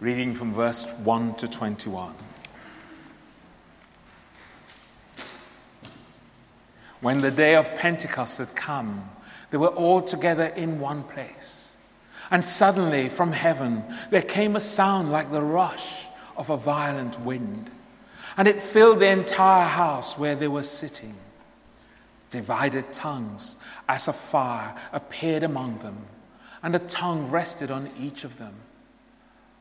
reading from verse 1 to 21. When the day of Pentecost had come, they were all together in one place. And suddenly, from heaven, there came a sound like the rush of a violent wind, and it filled the entire house where they were sitting. Divided tongues as a fire appeared among them, and a tongue rested on each of them.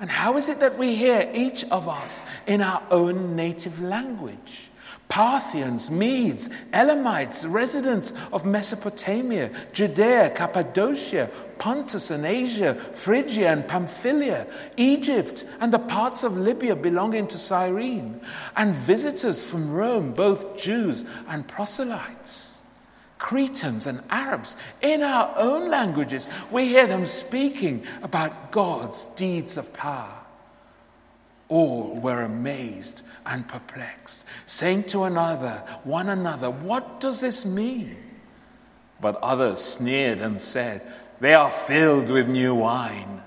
And how is it that we hear each of us in our own native language? Parthians, Medes, Elamites, residents of Mesopotamia, Judea, Cappadocia, Pontus and Asia, Phrygia and Pamphylia, Egypt, and the parts of Libya belonging to Cyrene, and visitors from Rome, both Jews and proselytes. Cretans and Arabs, in our own languages, we hear them speaking about God's deeds of power. All were amazed and perplexed, saying to another, one another, What does this mean? But others sneered and said, They are filled with new wine.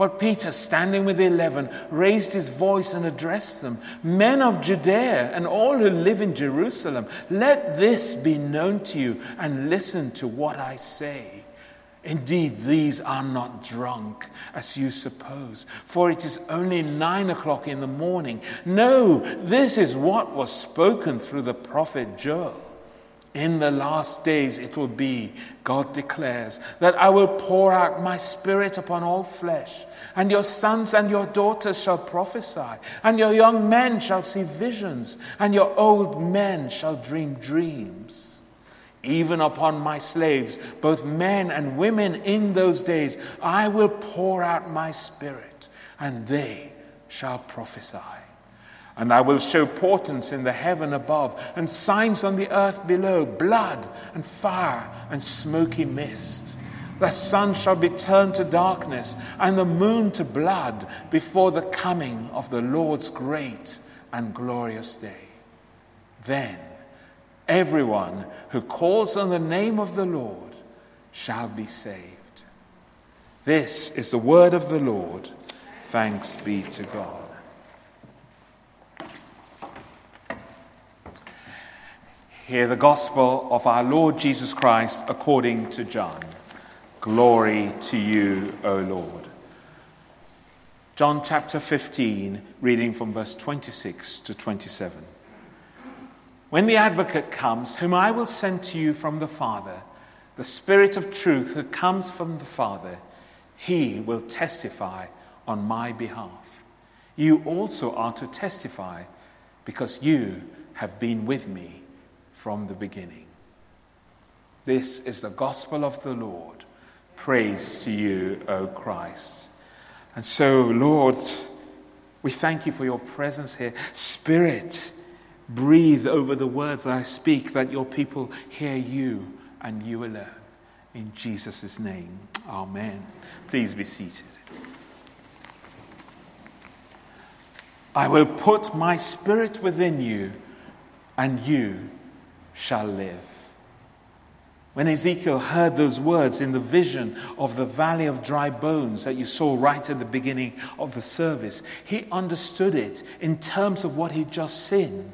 But Peter, standing with the eleven, raised his voice and addressed them Men of Judea and all who live in Jerusalem, let this be known to you and listen to what I say. Indeed, these are not drunk, as you suppose, for it is only nine o'clock in the morning. No, this is what was spoken through the prophet Joel. In the last days it will be, God declares, that I will pour out my spirit upon all flesh, and your sons and your daughters shall prophesy, and your young men shall see visions, and your old men shall dream dreams. Even upon my slaves, both men and women in those days, I will pour out my spirit, and they shall prophesy. And I will show portents in the heaven above, and signs on the earth below blood, and fire, and smoky mist. The sun shall be turned to darkness, and the moon to blood, before the coming of the Lord's great and glorious day. Then Everyone who calls on the name of the Lord shall be saved. This is the word of the Lord. Thanks be to God. Hear the gospel of our Lord Jesus Christ according to John. Glory to you, O Lord. John chapter 15, reading from verse 26 to 27. When the advocate comes, whom I will send to you from the Father, the Spirit of truth who comes from the Father, he will testify on my behalf. You also are to testify because you have been with me from the beginning. This is the gospel of the Lord. Praise to you, O Christ. And so, Lord, we thank you for your presence here. Spirit, Breathe over the words I speak that your people hear you and you alone. In Jesus' name, amen. Please be seated. I will put my spirit within you, and you shall live. When Ezekiel heard those words in the vision of the valley of dry bones that you saw right at the beginning of the service, he understood it in terms of what he'd just seen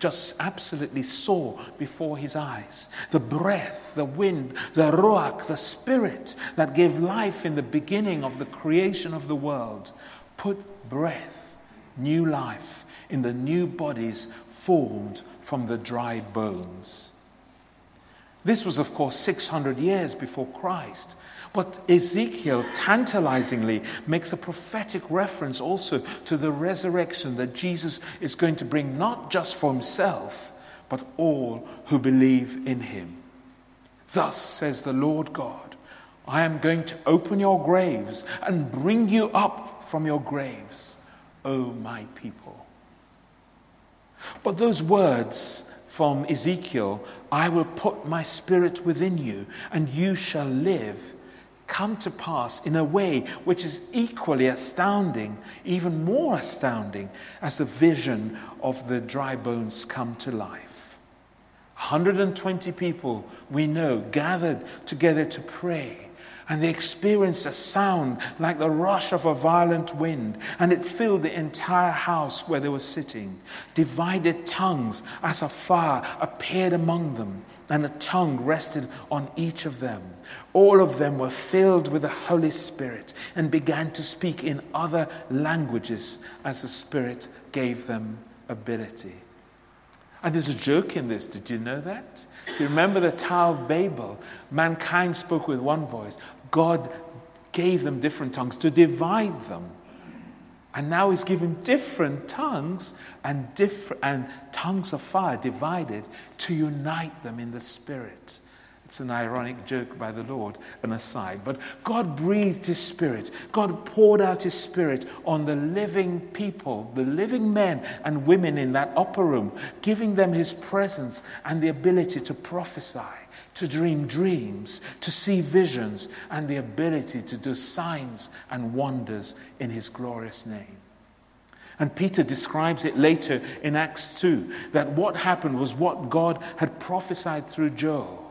just absolutely saw before his eyes. The breath, the wind, the ruach, the spirit that gave life in the beginning of the creation of the world put breath, new life in the new bodies formed from the dry bones. This was, of course, 600 years before Christ. But Ezekiel tantalizingly makes a prophetic reference also to the resurrection that Jesus is going to bring not just for himself, but all who believe in him. Thus says the Lord God I am going to open your graves and bring you up from your graves, O my people. But those words from Ezekiel, I will put my spirit within you, and you shall live, come to pass in a way which is equally astounding, even more astounding, as the vision of the dry bones come to life. 120 people we know gathered together to pray and they experienced a sound like the rush of a violent wind, and it filled the entire house where they were sitting. Divided tongues as a fire appeared among them, and a tongue rested on each of them. All of them were filled with the Holy Spirit and began to speak in other languages as the Spirit gave them ability. And there's a joke in this. Did you know that? Do you remember the Tower of Babel? Mankind spoke with one voice, God gave them different tongues to divide them. And now he's given different tongues and, different, and tongues of fire divided to unite them in the Spirit. It's an ironic joke by the Lord, an aside. But God breathed His Spirit. God poured out His Spirit on the living people, the living men and women in that upper room, giving them His presence and the ability to prophesy, to dream dreams, to see visions, and the ability to do signs and wonders in His glorious name. And Peter describes it later in Acts 2 that what happened was what God had prophesied through Joel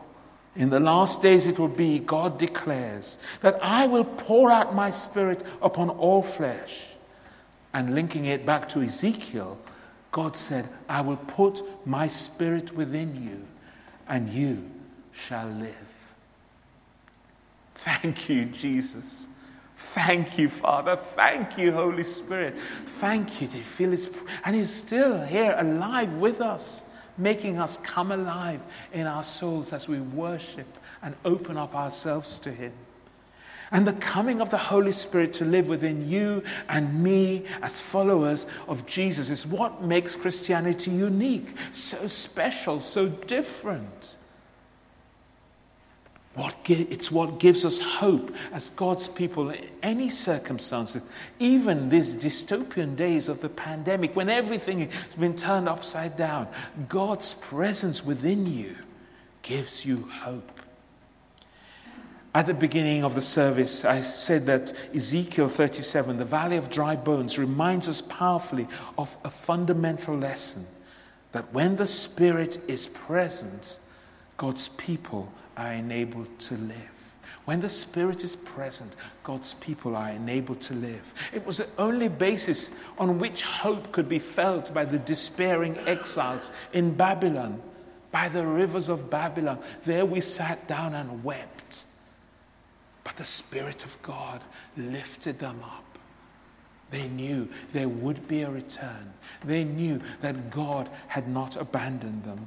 in the last days it will be, God declares, that I will pour out my spirit upon all flesh. And linking it back to Ezekiel, God said, I will put my spirit within you, and you shall live. Thank you, Jesus. Thank you, Father. Thank you, Holy Spirit. Thank you. Do you feel His? And He's still here, alive with us making us come alive in our souls as we worship and open up ourselves to Him. And the coming of the Holy Spirit to live within you and me as followers of Jesus is what makes Christianity unique, so special, so different. What it's what gives us hope as God's people in any circumstances, even these dystopian days of the pandemic when everything has been turned upside down. God's presence within you gives you hope. At the beginning of the service, I said that Ezekiel 37, the valley of dry bones, reminds us powerfully of a fundamental lesson that when the Spirit is present, God's people are enabled to live. When the Spirit is present, God's people are enabled to live. It was the only basis on which hope could be felt by the despairing exiles in Babylon, by the rivers of Babylon. There we sat down and wept. But the Spirit of God lifted them up. They knew there would be a return. They knew that God had not abandoned them.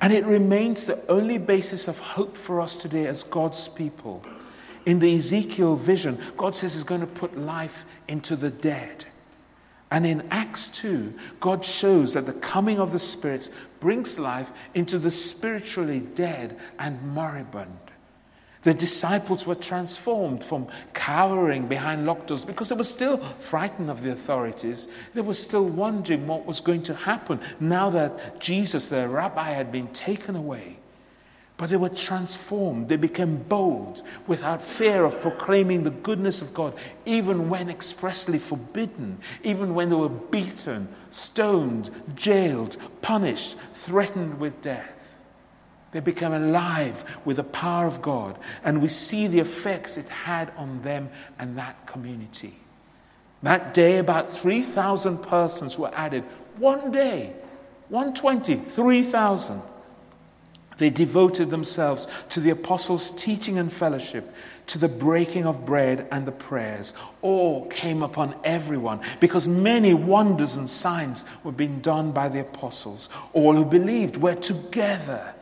And it remains the only basis of hope for us today as God's people. In the Ezekiel vision, God says He's going to put life into the dead. And in Acts 2, God shows that the coming of the spirits brings life into the spiritually dead and moribund. The disciples were transformed from cowering behind locked doors because they were still frightened of the authorities. They were still wondering what was going to happen now that Jesus, their rabbi, had been taken away. But they were transformed. They became bold without fear of proclaiming the goodness of God, even when expressly forbidden, even when they were beaten, stoned, jailed, punished, threatened with death. They become alive with the power of God, and we see the effects it had on them and that community. That day, about 3,000 persons were added. One day, 120, 3,000. They devoted themselves to the apostles' teaching and fellowship, to the breaking of bread and the prayers. All came upon everyone because many wonders and signs were being done by the apostles. All who believed were together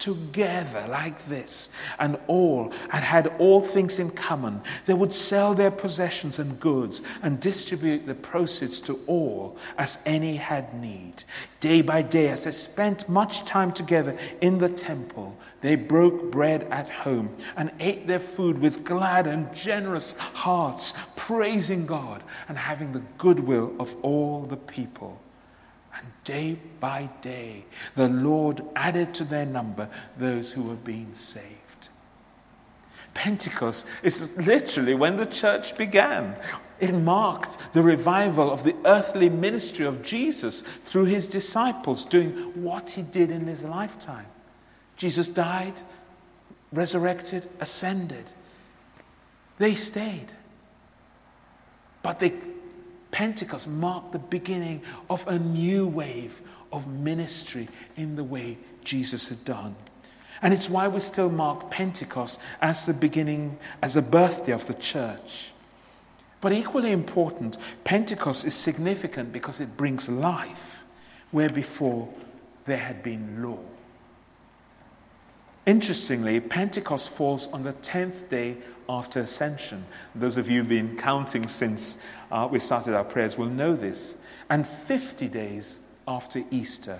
together like this, and all and had all things in common, they would sell their possessions and goods and distribute the proceeds to all as any had need. Day by day, as they spent much time together in the temple, they broke bread at home and ate their food with glad and generous hearts, praising God and having the goodwill of all the people. And day by day, the Lord added to their number those who were being saved. Pentecost is literally when the church began. It marked the revival of the earthly ministry of Jesus through his disciples doing what he did in his lifetime. Jesus died, resurrected, ascended. They stayed. But they Pentecost marked the beginning of a new wave of ministry in the way Jesus had done. And it's why we still mark Pentecost as the beginning, as the birthday of the church. But equally important, Pentecost is significant because it brings life where before there had been law. Interestingly, Pentecost falls on the 10th day after Ascension. Those of you who've been counting since uh, we started our prayers will know this. And 50 days after Easter.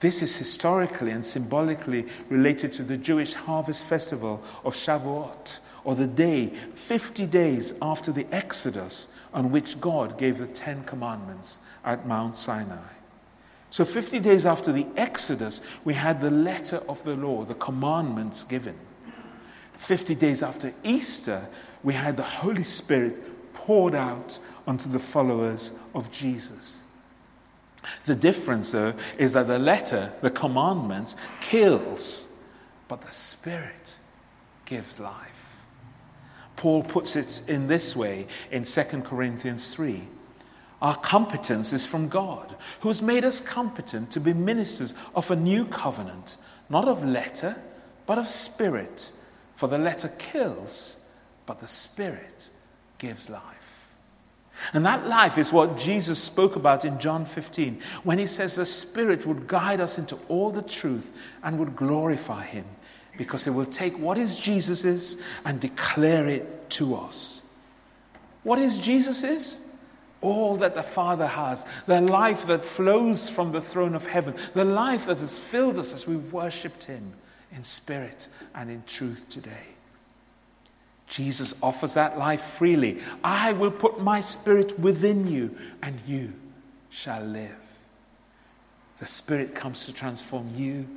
This is historically and symbolically related to the Jewish harvest festival of Shavuot, or the day 50 days after the Exodus on which God gave the Ten Commandments at Mount Sinai. So, 50 days after the Exodus, we had the letter of the law, the commandments given. 50 days after Easter, we had the Holy Spirit poured out onto the followers of Jesus. The difference, though, is that the letter, the commandments, kills, but the Spirit gives life. Paul puts it in this way in 2 Corinthians 3. Our competence is from God, who has made us competent to be ministers of a new covenant, not of letter, but of spirit. For the letter kills, but the spirit gives life. And that life is what Jesus spoke about in John 15 when he says the Spirit would guide us into all the truth and would glorify him because it will take what is Jesus's and declare it to us. What is Jesus's? All that the Father has, the life that flows from the throne of heaven, the life that has filled us as we've worshipped Him in spirit and in truth today. Jesus offers that life freely. I will put my spirit within you, and you shall live. The Spirit comes to transform you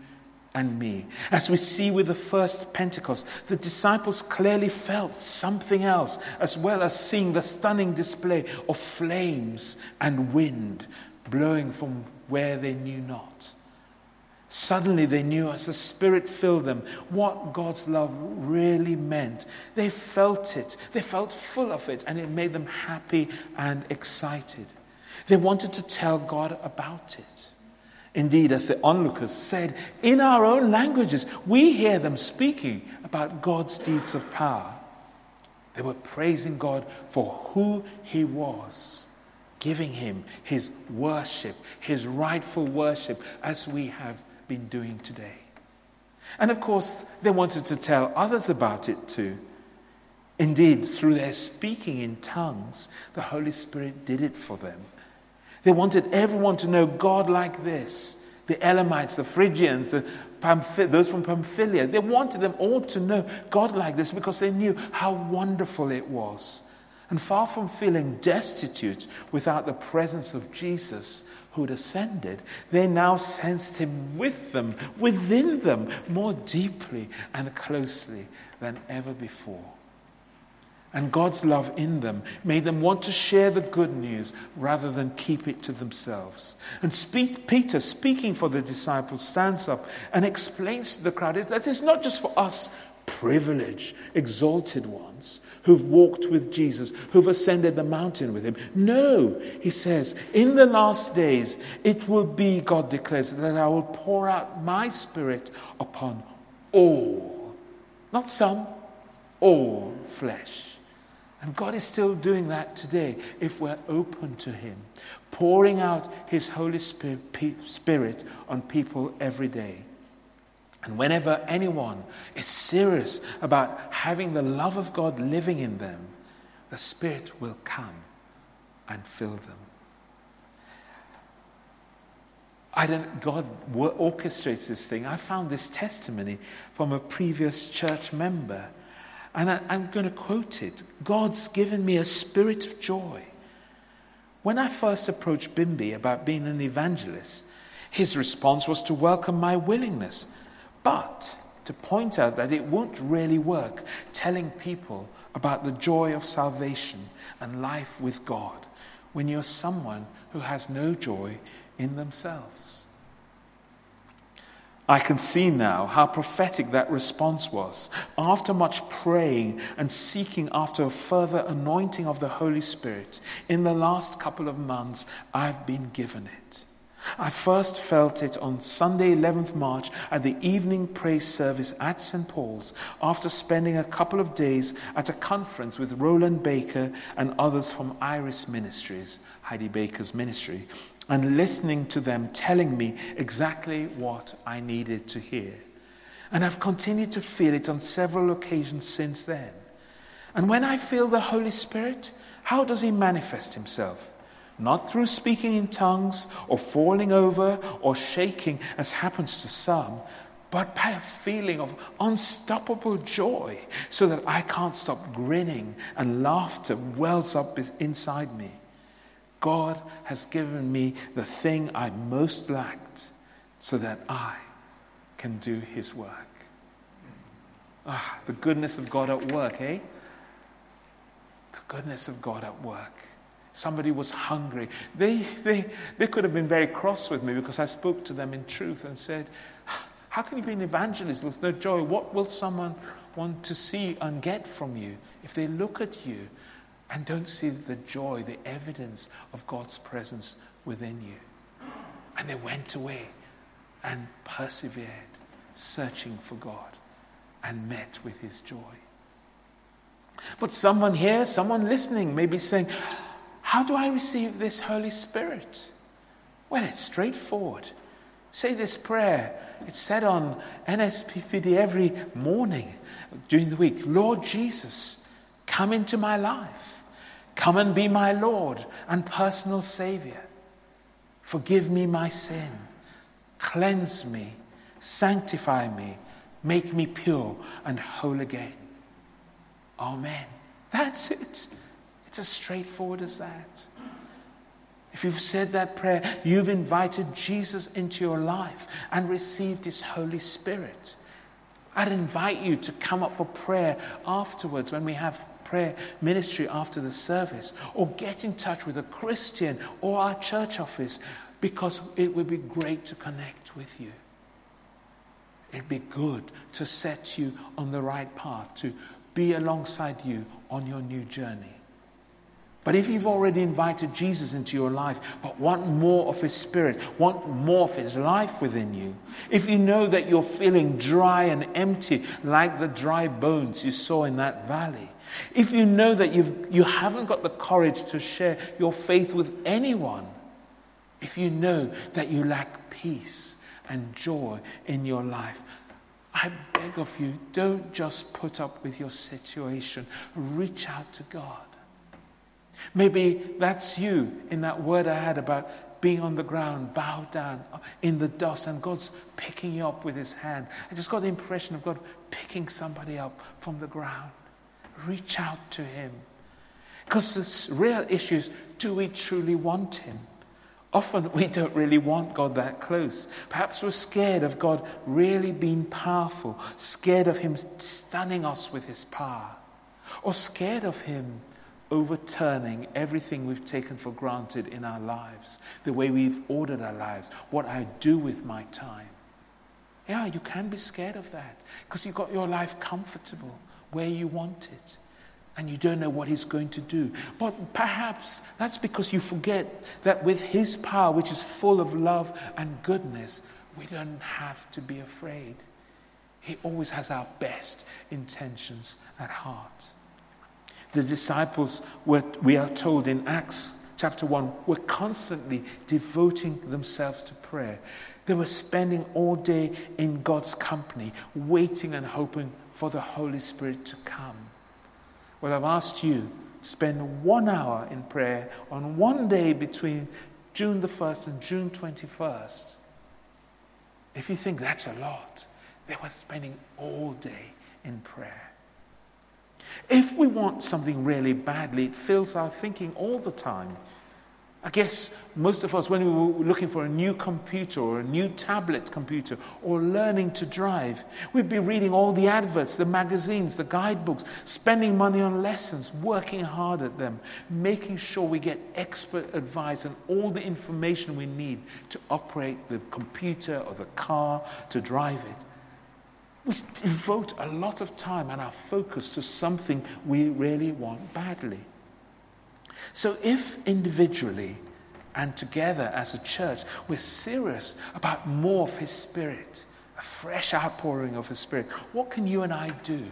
and me. As we see with the first Pentecost, the disciples clearly felt something else, as well as seeing the stunning display of flames and wind blowing from where they knew not. Suddenly they knew as the Spirit filled them what God's love really meant. They felt it, they felt full of it, and it made them happy and excited. They wanted to tell God about it. Indeed, as the onlookers said, in our own languages, we hear them speaking about God's deeds of power. They were praising God for who He was, giving Him His worship, His rightful worship, as we have been doing today. And of course, they wanted to tell others about it too. Indeed, through their speaking in tongues, the Holy Spirit did it for them. They wanted everyone to know God like this. The Elamites, the Phrygians, the Pamph- those from Pamphylia, they wanted them all to know God like this because they knew how wonderful it was. And far from feeling destitute without the presence of Jesus who had ascended, they now sensed him with them, within them, more deeply and closely than ever before and God's love in them made them want to share the good news rather than keep it to themselves. And speak, Peter, speaking for the disciples, stands up and explains to the crowd that it's not just for us privileged, exalted ones who've walked with Jesus, who've ascended the mountain with him. No, he says, in the last days, it will be, God declares, that I will pour out my spirit upon all, not some, all flesh. And God is still doing that today if we're open to Him, pouring out His Holy Spirit on people every day. And whenever anyone is serious about having the love of God living in them, the Spirit will come and fill them. I don't, God orchestrates this thing. I found this testimony from a previous church member, and I, I'm going to quote it God's given me a spirit of joy. When I first approached Bimbi about being an evangelist, his response was to welcome my willingness, but to point out that it won't really work telling people about the joy of salvation and life with God when you're someone who has no joy in themselves. I can see now how prophetic that response was. After much praying and seeking after a further anointing of the Holy Spirit, in the last couple of months, I've been given it. I first felt it on Sunday, 11th March, at the evening praise service at St. Paul's, after spending a couple of days at a conference with Rolland Baker and others from Iris Ministries, Heidi Baker's ministry, and listening to them telling me exactly what I needed to hear. And I've continued to feel it on several occasions since then. And when I feel the Holy Spirit, how does He manifest Himself? Not through speaking in tongues or falling over or shaking, as happens to some, but by a feeling of unstoppable joy, so that I can't stop grinning and laughter wells up inside me. God has given me the thing I most lacked so that I can do His work. Ah, the goodness of God at work, eh? The goodness of God at work. Somebody was hungry. They, they, they could have been very cross with me because I spoke to them in truth and said, How can you be an evangelist with no joy? What will someone want to see and get from you if they look at you and don't see the joy, the evidence of God's presence within you. And they went away and persevered, searching for God, and met with his joy. But someone here, someone listening, may be saying, How do I receive this Holy Spirit? Well, it's straightforward. Say this prayer. It's said on NSPPD every morning during the week Lord Jesus, come into my life. Come and be my Lord and personal Savior. Forgive me my sin. Cleanse me. Sanctify me. Make me pure and whole again. Amen. That's it. It's as straightforward as that. If you've said that prayer, you've invited Jesus into your life and received His Holy Spirit. I'd invite you to come up for prayer afterwards when we have prayer ministry after the service, or get in touch with a Christian or our church office because it would be great to connect with you. It'd be good to set you on the right path, to be alongside you on your new journey. But if you've already invited Jesus into your life, but want more of His Spirit, want more of His life within you, if you know that you're feeling dry and empty like the dry bones you saw in that valley, if you know that you've, you haven't got the courage to share your faith with anyone, if you know that you lack peace and joy in your life, I beg of you, don't just put up with your situation. Reach out to God. Maybe that's you in that word I had about being on the ground, bowed down in the dust, and God's picking you up with his hand. I just got the impression of God picking somebody up from the ground. Reach out to Him. Because the real issue is do we truly want Him? Often we don't really want God that close. Perhaps we're scared of God really being powerful, scared of Him stunning us with His power, or scared of Him overturning everything we've taken for granted in our lives, the way we've ordered our lives, what I do with my time. Yeah, you can be scared of that because you've got your life comfortable where you want it. And you don't know what he's going to do. But perhaps that's because you forget that with his power, which is full of love and goodness, we don't have to be afraid. He always has our best intentions at heart. The disciples, were, we are told in Acts chapter 1, were constantly devoting themselves to prayer. They were spending all day in God's company, waiting and hoping for the Holy Spirit to come. Well, I've asked you to spend one hour in prayer on one day between June the 1st and June 21st. If you think that's a lot, they were spending all day in prayer. If we want something really badly, it fills our thinking all the time. I guess most of us, when we were looking for a new computer or a new tablet computer or learning to drive, we'd be reading all the adverts, the magazines, the guidebooks, spending money on lessons, working hard at them, making sure we get expert advice and all the information we need to operate the computer or the car to drive it. We devote a lot of time and our focus to something we really want badly. So, if individually and together as a church we're serious about more of His Spirit, a fresh outpouring of His Spirit, what can you and I do?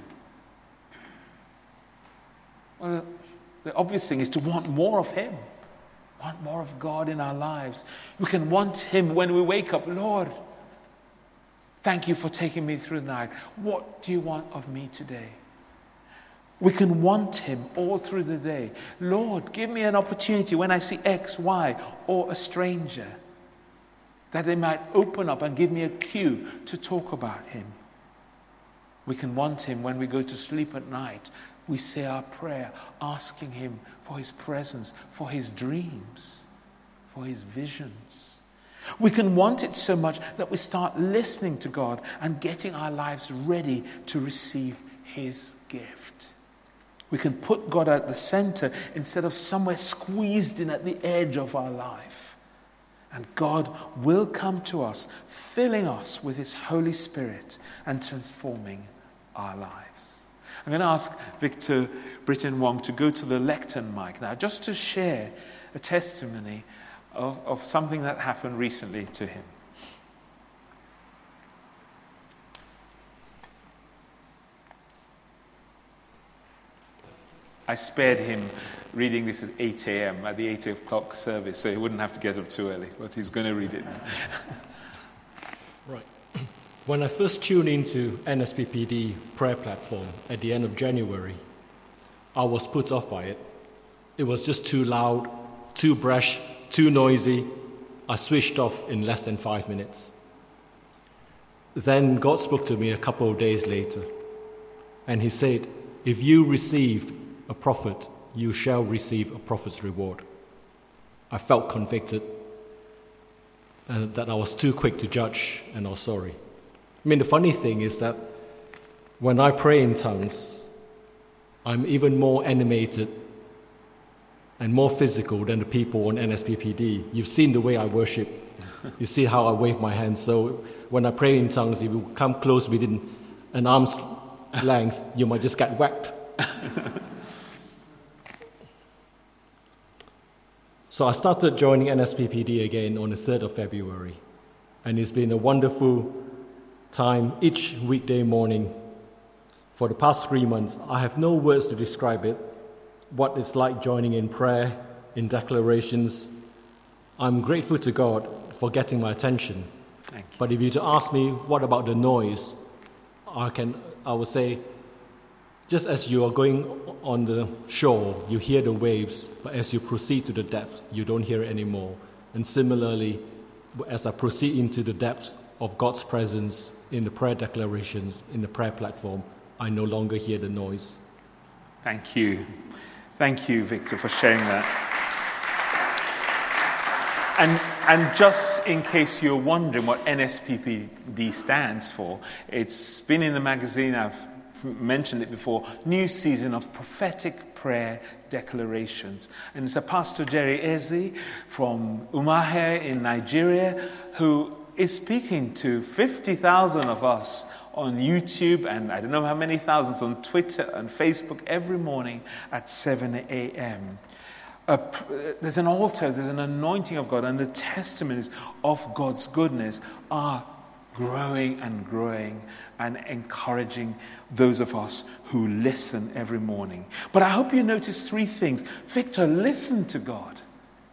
Well, the obvious thing is to want more of Him, want more of God in our lives. We can want Him when we wake up. Lord, thank you for taking me through the night. What do you want of me today? We can want Him all through the day. Lord, give me an opportunity when I see X, Y, or a stranger, that they might open up and give me a cue to talk about Him. We can want Him when we go to sleep at night. We say our prayer, asking Him for His presence, for His dreams, for His visions. We can want it so much that we start listening to God and getting our lives ready to receive His gift. We can put God at the center instead of somewhere squeezed in at the edge of our life. And God will come to us, filling us with His Holy Spirit and transforming our lives. I'm going to ask Victor Britton Wong to go to the lectern mic now, just to share a testimony of, of something that happened recently to him. I spared him reading this at 8 a.m. at the 8 o'clock service, so he wouldn't have to get up too early, but he's going to read it now. right. When I first tuned into NSPPD prayer platform at the end of January, I was put off by it. It was just too loud, too brash, too noisy. I switched off in less than five minutes. Then God spoke to me a couple of days later, and He said, If you receive a prophet, you shall receive a prophet's reward. I felt convicted and that I was too quick to judge, and I was sorry. I mean, the funny thing is that when I pray in tongues, I'm even more animated and more physical than the people on NSPPD. You've seen the way I worship. You see how I wave my hands. So when I pray in tongues, if you come close within an arm's length, you might just get whacked. So I started joining NSPPD again on the 3rd of February, and it's been a wonderful time each weekday morning. For the past three months, I have no words to describe it, what it's like joining in prayer, in declarations. I'm grateful to God for getting my attention. But if you to ask me what about the noise, I can I would say just as you are going on the shore, you hear the waves, but as you proceed to the depth, you don't hear it anymore. And similarly, as I proceed into the depth of God's presence in the prayer declarations, in the prayer platform, I no longer hear the noise. Thank you. Thank you, Victor, for sharing that. And, and just in case you're wondering what NSPPD stands for, it's been in the magazine. I've mentioned it before, new season of prophetic prayer declarations. And it's a Pastor Jerry Eze from Umuahia in Nigeria who is speaking to 50,000 of us on YouTube and I don't know how many thousands on Twitter and Facebook every morning at 7 a.m. There's an altar, there's an anointing of God, and the testimonies of God's goodness are growing and growing and encouraging those of us who listen every morning. But I hope you notice three things. Victor listened to God.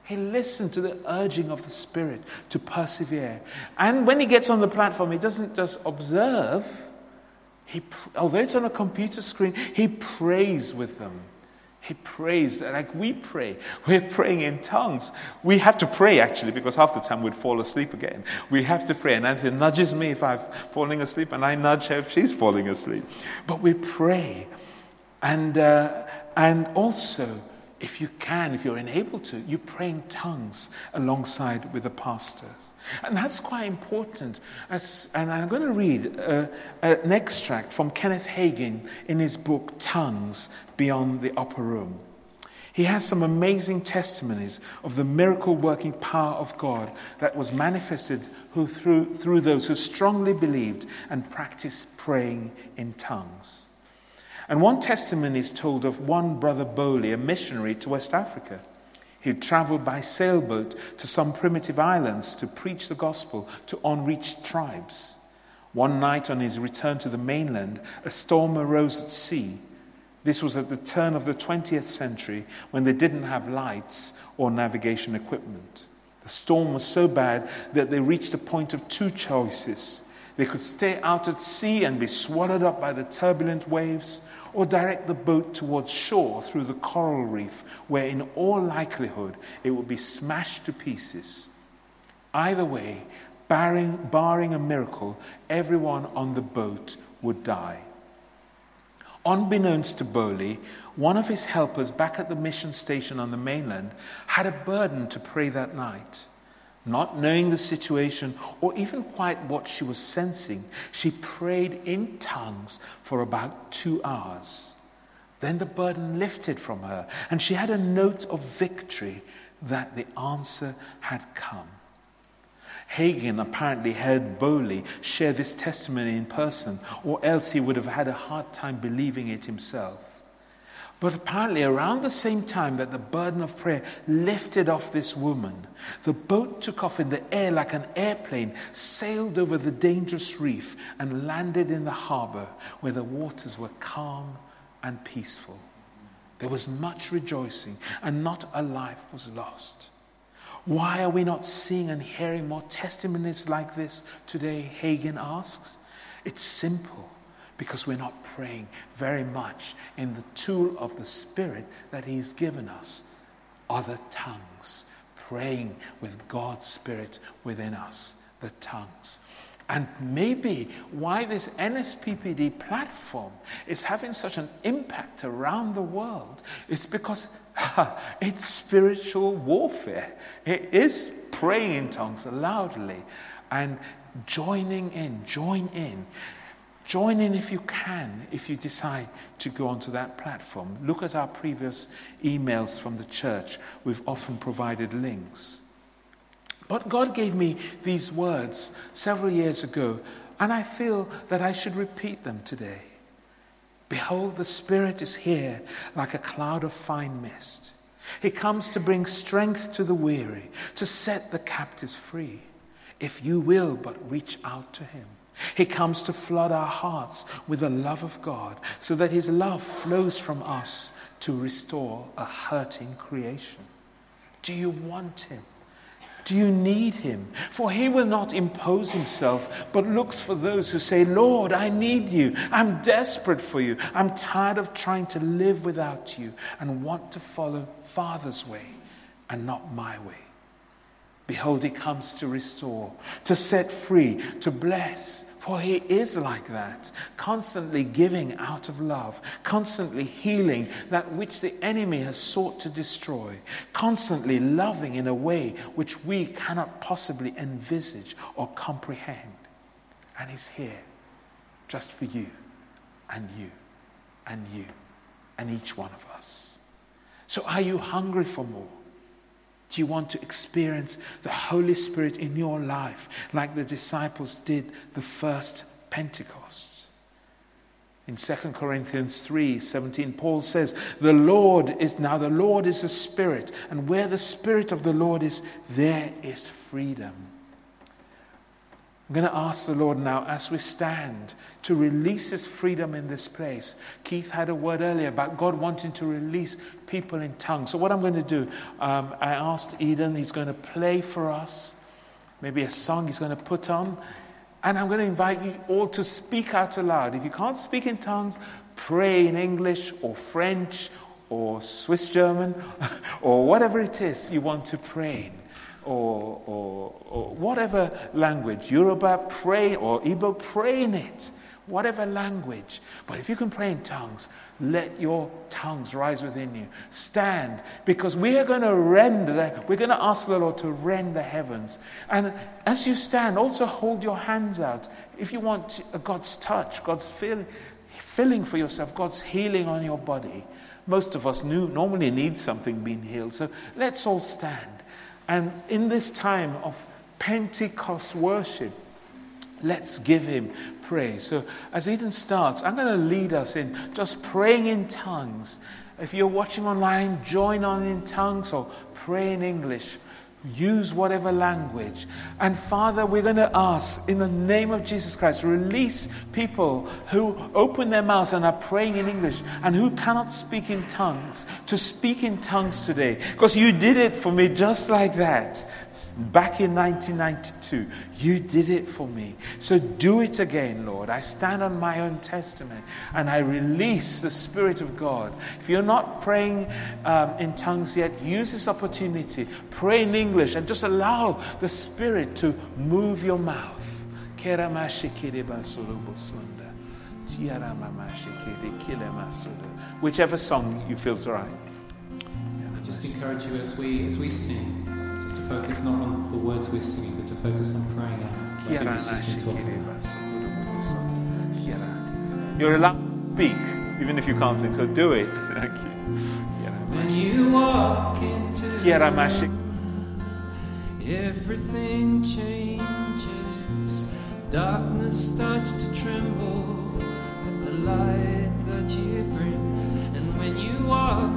He listened to the urging of the Spirit to persevere. And when he gets on the platform, he doesn't just observe, he, although it's on a computer screen, he prays with them. He prays like we pray. We're praying in tongues. We have to pray actually because half the time we'd fall asleep again. We have to pray. And Anthony nudges me if I'm falling asleep, and I nudge her if she's falling asleep. But we pray. And, uh, and also, if you can, if you're enabled to, you pray in tongues alongside with the pastors. And that's quite important. As, and I'm going to read uh, an extract from Kenneth Hagin in his book Tongues Beyond the Upper Room. He has some amazing testimonies of the miracle working power of God that was manifested who, through, through those who strongly believed and practiced praying in tongues. And one testimony is told of one brother Bowley, a missionary to West Africa. He traveled by sailboat to some primitive islands to preach the gospel to unreached tribes. One night on his return to the mainland, a storm arose at sea. This was at the turn of the 20th century when they didn't have lights or navigation equipment. The storm was so bad that they reached a point of two choices. They could stay out at sea and be swallowed up by the turbulent waves, or direct the boat towards shore through the coral reef, where in all likelihood it would be smashed to pieces. Either way, barring, barring a miracle, everyone on the boat would die. Unbeknownst to Bowley, one of his helpers back at the mission station on the mainland had a burden to pray that night. Not knowing the situation or even quite what she was sensing, she prayed in tongues for about two hours. Then the burden lifted from her, and she had a note of victory that the answer had come. Hagin apparently heard Bowley share this testimony in person, or else he would have had a hard time believing it himself. But apparently, around the same time that the burden of prayer lifted off this woman, the boat took off in the air like an airplane, sailed over the dangerous reef, and landed in the harbor where the waters were calm and peaceful. There was much rejoicing, and not a life was lost. Why are we not seeing and hearing more testimonies like this today? Hagin asks. It's simple because we're not praying very much in the tool of the Spirit that He's given us other tongues, praying with God's Spirit within us, the tongues. And maybe why this NSPPD platform is having such an impact around the world is because it's spiritual warfare. It is praying in tongues loudly and joining in, join in. Join in if you can, if you decide to go onto that platform. Look at our previous emails from the church. We've often provided links. But God gave me these words several years ago, and I feel that I should repeat them today. Behold, the Spirit is here like a cloud of fine mist. He comes to bring strength to the weary, to set the captives free. If you will but reach out to Him. He comes to flood our hearts with the love of God so that His love flows from us to restore a hurting creation. Do you want Him? Do you need Him? For He will not impose Himself, but looks for those who say, Lord, I need you. I'm desperate for you. I'm tired of trying to live without you and want to follow Father's way and not my way. Behold, He comes to restore, to set free, to bless for he is like that, constantly giving out of love, constantly healing that which the enemy has sought to destroy, constantly loving in a way which we cannot possibly envisage or comprehend. And he's here just for you and you and you and each one of us. So are you hungry for more? Do you want to experience the Holy Spirit in your life like the disciples did the first Pentecost? In 2 Corinthians 3 17, Paul says, The Lord is now, the Lord is the Spirit, and where the Spirit of the Lord is, there is freedom. I'm going to ask the Lord now as we stand to release His freedom in this place. Keith had a word earlier about God wanting to release people in tongues. So, what I'm going to do, um, I asked Eden, he's going to play for us, maybe a song he's going to put on. And I'm going to invite you all to speak out aloud. If you can't speak in tongues, pray in English or French or Swiss German or whatever it is you want to pray or, or, or whatever language, Yoruba, pray, or Igbo, pray in it, whatever language. But if you can pray in tongues, let your tongues rise within you. Stand, because we are going to rend the, we're going to ask the Lord to rend the heavens. And as you stand, also hold your hands out. If you want uh, God's touch, God's fill, filling for yourself, God's healing on your body. Most of us knew, normally need something being healed. So let's all stand. And in this time of Pentecost worship, let's give him praise. So as Eden starts, I'm going to lead us in just praying in tongues. If you're watching online, join on in tongues or pray in English. Use whatever language. And Father, we're going to ask in the name of Jesus Christ, release people who open their mouths and are praying in English and who cannot speak in tongues to speak in tongues today. Because you did it for me just like that back in 1992. You did it for me. So do it again, Lord. I stand on my own testament and I release the Spirit of God. If you're not praying um, in tongues yet, use this opportunity. Pray in English and just allow the Spirit to move your mouth. Whichever song you feel's right. I just encourage you as we as we sing just to focus not on the words we're singing, but to focus on praying out. You're allowed to speak, even if you can't sing, so do it. Thank you. When you walk into everything changes. Darkness starts to tremble at the light that you bring. And when you walk